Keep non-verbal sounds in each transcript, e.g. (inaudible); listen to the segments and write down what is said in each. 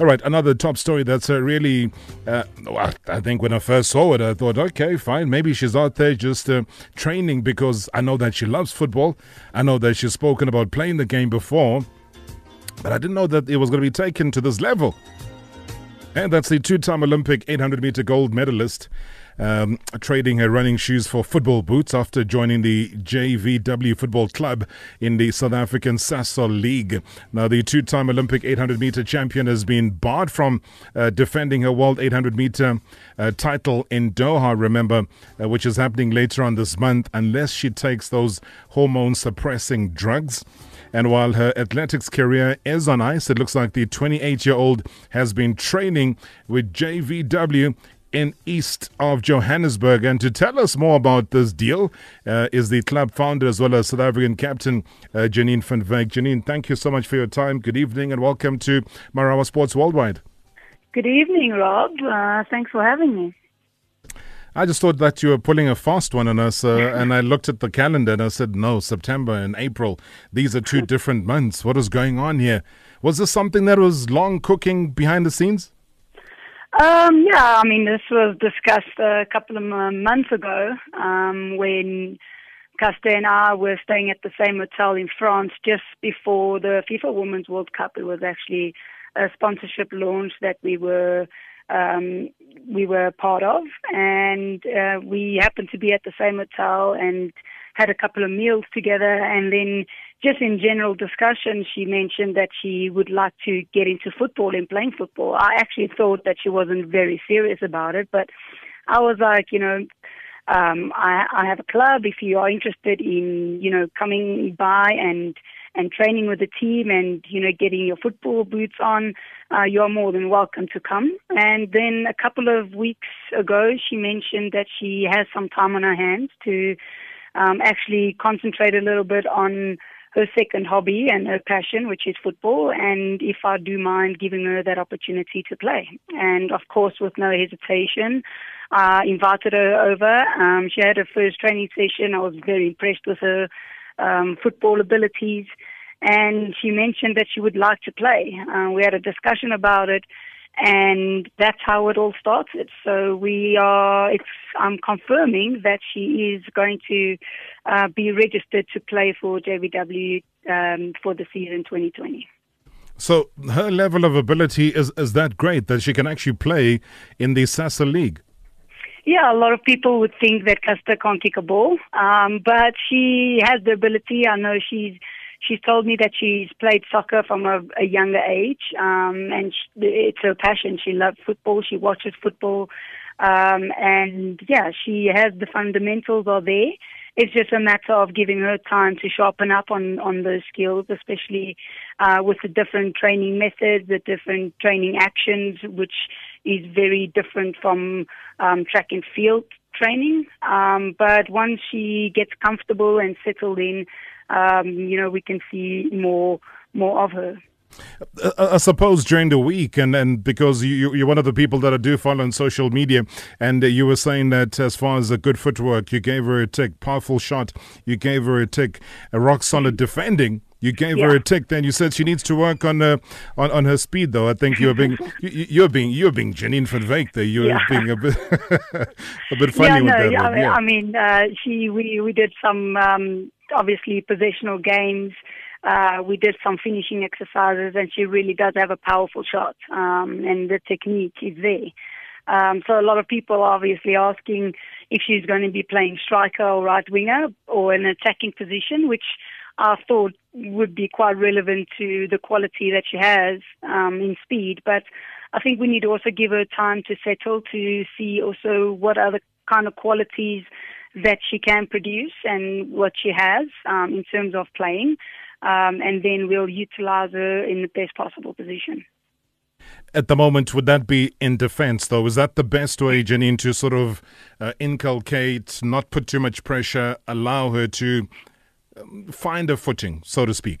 All right, another top story that's uh, really, uh, I think when I first saw it, I thought, okay, fine, maybe she's out there just uh, training because I know that she loves football. I know that she's spoken about playing the game before, but I didn't know that it was going to be taken to this level. And that's the two time Olympic 800 meter gold medalist um, trading her running shoes for football boots after joining the JVW Football Club in the South African Sasol League. Now, the two time Olympic 800 meter champion has been barred from uh, defending her World 800 meter uh, title in Doha, remember, uh, which is happening later on this month, unless she takes those hormone suppressing drugs. And while her athletics career is on ice, it looks like the 28 year old has been training with JVW in east of Johannesburg. And to tell us more about this deal uh, is the club founder as well as South African captain uh, Janine van Wyk. Janine, thank you so much for your time. Good evening and welcome to Marawa Sports Worldwide. Good evening, Rob. Uh, thanks for having me. I just thought that you were pulling a fast one on us, uh, (laughs) and I looked at the calendar and I said, no, September and April, these are two (laughs) different months. What is going on here? Was this something that was long cooking behind the scenes? Um, yeah, I mean, this was discussed a couple of months ago um, when Caster and I were staying at the same hotel in France just before the FIFA Women's World Cup. It was actually a sponsorship launch that we were um, we were part of, and uh, we happened to be at the same hotel and had a couple of meals together, and then just in general discussion, she mentioned that she would like to get into football and playing football. I actually thought that she wasn't very serious about it, but I was like, you know, um, I, I have a club. If you are interested in, you know, coming by and and training with the team and you know getting your football boots on, uh, you're more than welcome to come. And then a couple of weeks ago, she mentioned that she has some time on her hands to um, actually concentrate a little bit on her second hobby and her passion, which is football, and if I do mind giving her that opportunity to play. And of course, with no hesitation, I invited her over. Um, she had her first training session. I was very impressed with her um, football abilities, and she mentioned that she would like to play. Uh, we had a discussion about it and that's how it all started. So we are, it's, I'm confirming that she is going to uh, be registered to play for JVW um, for the season 2020. So her level of ability is, is that great that she can actually play in the Sasol League? Yeah, a lot of people would think that Caster can't kick a ball, um, but she has the ability. I know she's she's told me that she's played soccer from a, a younger age, um, and she, it's her passion. She loves football. She watches football, um, and yeah, she has the fundamentals are there. It's just a matter of giving her time to sharpen up on on those skills, especially uh, with the different training methods, the different training actions, which is very different from um, track and field training. Um, but once she gets comfortable and settled in, um, you know, we can see more more of her. I suppose during the week, and, and because you, you're one of the people that I do follow on social media, and you were saying that as far as the good footwork, you gave her a tick, powerful shot, you gave her a tick, a rock solid defending. You gave yeah. her a tick. Then you said she needs to work on uh, on on her speed. Though I think you're being (laughs) you, are being you're being Janine van Wyk there. You're yeah. being a bit (laughs) a bit funny yeah, with no, that. I mean, I mean uh, she we we did some um, obviously positional games. Uh, we did some finishing exercises, and she really does have a powerful shot, um, and the technique is there. Um, so a lot of people are obviously asking if she's going to be playing striker or right winger or an attacking position, which I thought would be quite relevant to the quality that she has um, in speed. But I think we need to also give her time to settle to see also what other kind of qualities that she can produce and what she has um, in terms of playing. Um, and then we'll utilize her in the best possible position. At the moment, would that be in defense, though? Is that the best way, Janine, to sort of uh, inculcate, not put too much pressure, allow her to find a footing, so to speak?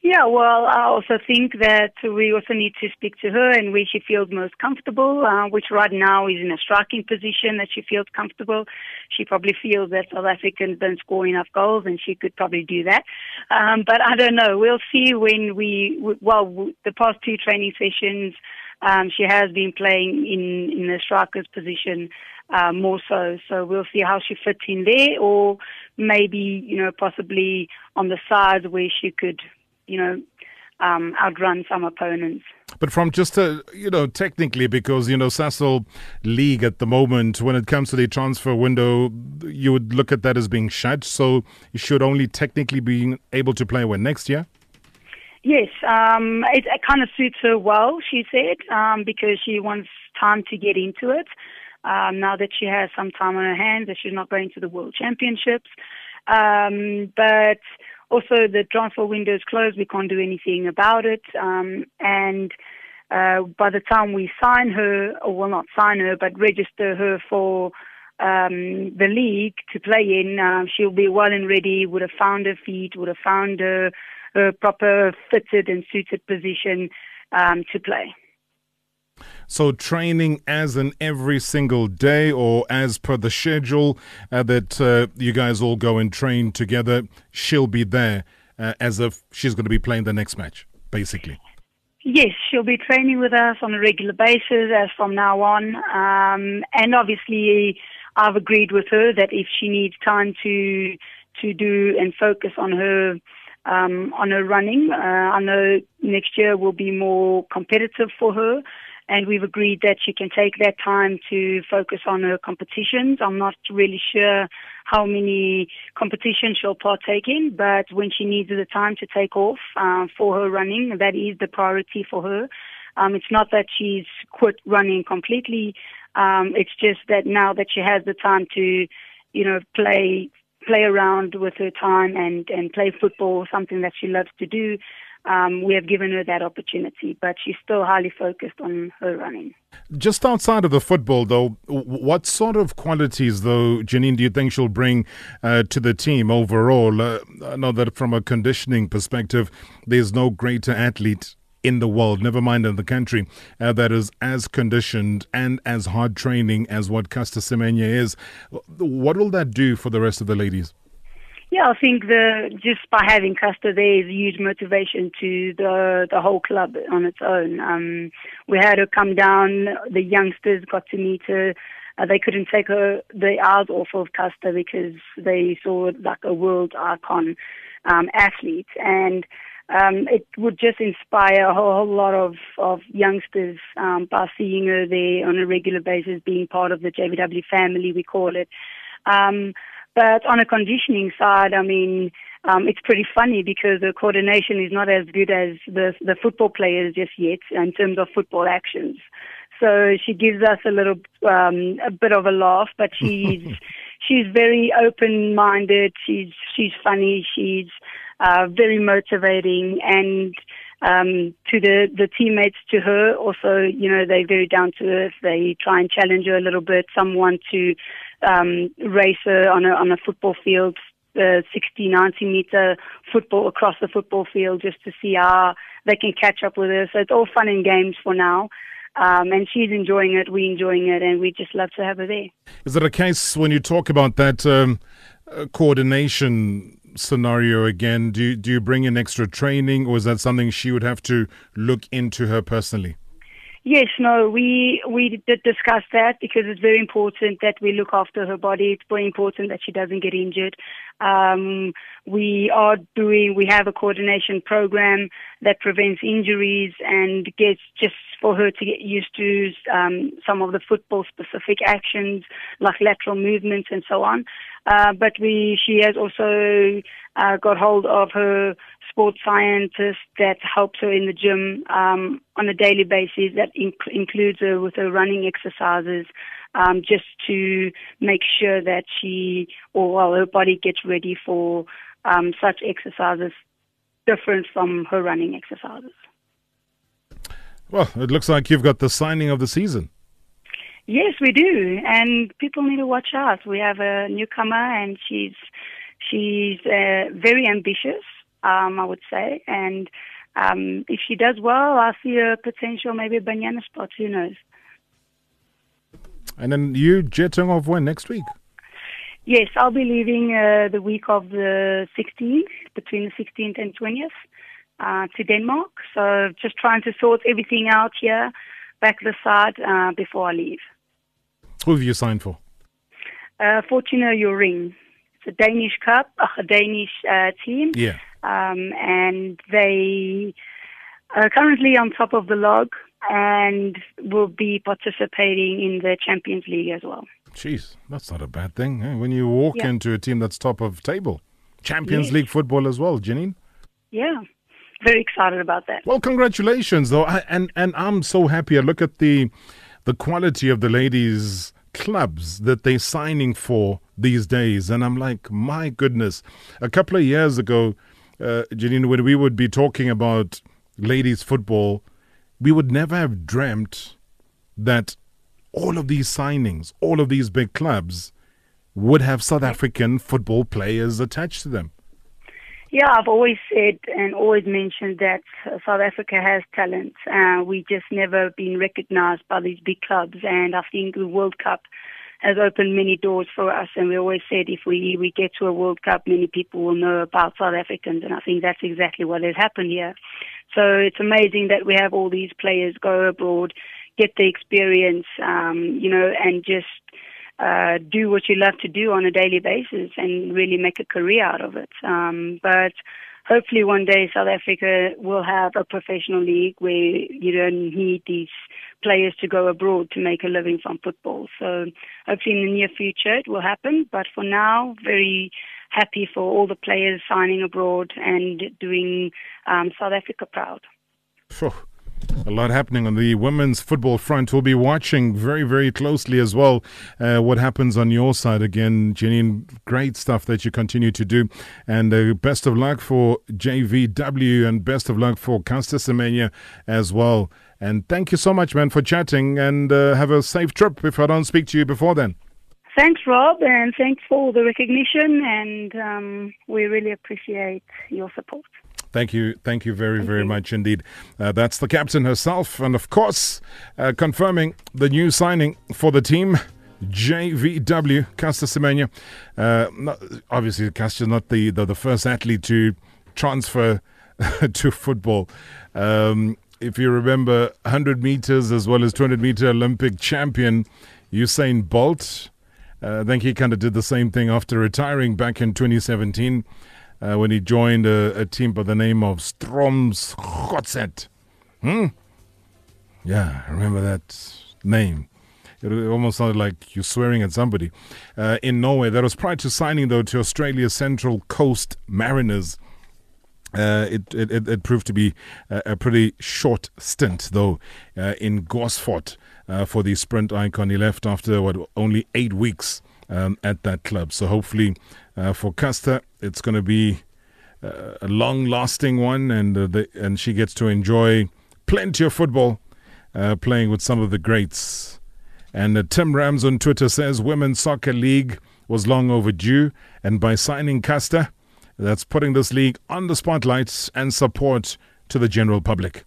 Yeah, well, I also think that we also need to speak to her and where she feels most comfortable, uh, which right now is in a striking position that she feels comfortable. She probably feels that South Africans don't score enough goals and she could probably do that. Um, but I don't know. We'll see when we, well, the past two training sessions, um, she has been playing in, in the striker's position uh, more so. So we'll see how she fits in there or maybe, you know, possibly on the side where she could you know, um, outrun some opponents. But from just a, you know, technically, because, you know, Sasol League at the moment, when it comes to the transfer window, you would look at that as being shut. So you should only technically be able to play when next year? Yes, um, it, it, kind of suits her well, she said, um, because she wants time to get into it. Um, now that she has some time on her hands, that she's not going to the World Championships. Um, but also, the transfer window is closed. We can't do anything about it. Um, and uh, by the time we sign her, or will not sign her, but register her for um, the league to play in, uh, she'll be well and ready, would have found her feet, would have found her, her proper fitted and suited position um, to play. So, training as in every single day or as per the schedule uh, that uh, you guys all go and train together, she'll be there uh, as if she's going to be playing the next match, basically. Yes, she'll be training with us on a regular basis as from now on. Um, and obviously, I've agreed with her that if she needs time to to do and focus on her um, on her running, uh, I know next year will be more competitive for her and we've agreed that she can take that time to focus on her competitions. I'm not really sure how many competitions she'll partake in, but when she needs the time to take off uh, for her running, that is the priority for her. Um, it's not that she's quit running completely. Um, it's just that now that she has the time to, you know, play play around with her time and and play football, something that she loves to do um, we have given her that opportunity, but she's still highly focused on her running. Just outside of the football, though, what sort of qualities, though, Janine, do you think she'll bring uh, to the team overall? Uh, I know that from a conditioning perspective, there's no greater athlete in the world, never mind in the country, uh, that is as conditioned and as hard training as what Caster Semenya is. What will that do for the rest of the ladies? Yeah, I think the just by having Caster there is a huge motivation to the the whole club on its own. Um, we had her come down. The youngsters got to meet her. Uh, they couldn't take her the eyes off of Caster because they saw like a world icon um, athlete, and um, it would just inspire a whole, whole lot of of youngsters um, by seeing her there on a regular basis, being part of the JVW family, we call it. Um, but on a conditioning side, I mean, um, it's pretty funny because the coordination is not as good as the the football players just yet in terms of football actions. So she gives us a little um, a bit of a laugh, but she's (laughs) she's very open minded. She's she's funny. She's uh, very motivating and um, to the, the teammates to her. Also, you know, they're very down to earth. They try and challenge her a little bit. Some want to um, race her on a, on a football field, uh, 60, 90 meter football across the football field just to see how they can catch up with her. So it's all fun and games for now. Um, and she's enjoying it, we're enjoying it, and we just love to have her there. Is it a case when you talk about that um, uh, coordination scenario again, do you, do you bring in extra training, or is that something she would have to look into her personally? Yes, no, we we did discuss that because it's very important that we look after her body. It's very important that she doesn't get injured. Um, we are doing, we have a coordination program that prevents injuries and gets just for her to get used to um, some of the football specific actions like lateral movements and so on. Uh, but we, she has also uh, got hold of her sports scientist that helps her in the gym um, on a daily basis. That inc- includes her with her running exercises, um, just to make sure that she or well her body gets ready for um, such exercises different from her running exercises. Well, it looks like you've got the signing of the season. Yes, we do, and people need to watch out. We have a newcomer, and she's she's uh, very ambitious. um, I would say. And um, if she does well, I see a potential maybe a Banyana spot. Who knows? And then you jetting off when next week? Yes, I'll be leaving uh, the week of the 16th, between the 16th and 20th, uh, to Denmark. So just trying to sort everything out here, back the side uh, before I leave. Who have you signed for? Uh, Fortuna Hjørring. It's a Danish cup, a Danish uh, team. Yeah. Um, and they are currently on top of the log and will be participating in the Champions League as well. Jeez, that's not a bad thing. Eh? When you walk Yeah. into a team that's top of table, Champions Yes. League football as well, Janine. Yeah, very excited about that. Well, congratulations, though, I, and and I'm so happy. I look at the the quality of the ladies' clubs that they're signing for these days, and I'm like, my goodness. A couple of years ago, uh, Janine, when we would be talking about ladies' football, we would never have dreamt that all of these signings, all of these big clubs, would have South African football players attached to them. Yeah, I've always said and always mentioned that South Africa has talent. Uh, we just never been recognized by these big clubs, and I think the World Cup has opened many doors for us. And we always said if we we get to a World Cup, many people will know about South Africans, and I think that's exactly what has happened here. So it's amazing that we have all these players go abroad, get the experience, um, you know, and just uh, do what you love to do on a daily basis and really make a career out of it. Um, but hopefully one day South Africa will have a professional league where you don't need these players to go abroad to make a living from football. So hopefully in the near future it will happen. But for now, very happy for all the players signing abroad and doing um, South Africa proud. Phew. A lot happening on the women's football front. We'll be watching very, very closely as well uh, what happens on your side again. Janine, great stuff that you continue to do. And uh, best of luck for JVW and best of luck for Caster Semenya as well. And thank you so much, man, for chatting and uh, have a safe trip if I don't speak to you before then. Thanks, Rob, and thanks for the recognition. And um, we really appreciate your support. Thank you. Thank you very, very much indeed. Uh, that's the captain herself. And of course, uh, confirming the new signing for the team. JVW, Caster Semenya. Uh, not, obviously, Caster's not the, the, the first athlete to transfer (laughs) to football. Um, if you remember, 100 meters as well as 200 meter Olympic champion Usain Bolt. Uh, I think he kind of did the same thing after retiring back in 2017 uh, when he joined a, a team by the name of Strømsgodset. Hmm? Yeah, I remember that name. It almost sounded like you're swearing at somebody. Uh, in Norway, that was prior to signing, though, to Australia's Central Coast Mariners. Uh, it, it, it proved to be a, a pretty short stint, though, uh, in Gosford uh, for the sprint icon. He left after what only eight weeks um, at that club. So hopefully, uh, for Caster, it's going to be uh, a long-lasting one, and uh, the, and she gets to enjoy plenty of football, uh, playing with some of the greats. And uh, Tim Rams on Twitter says Women's Soccer League was long overdue, and by signing Caster, that's putting this league on the spotlight and support to the general public.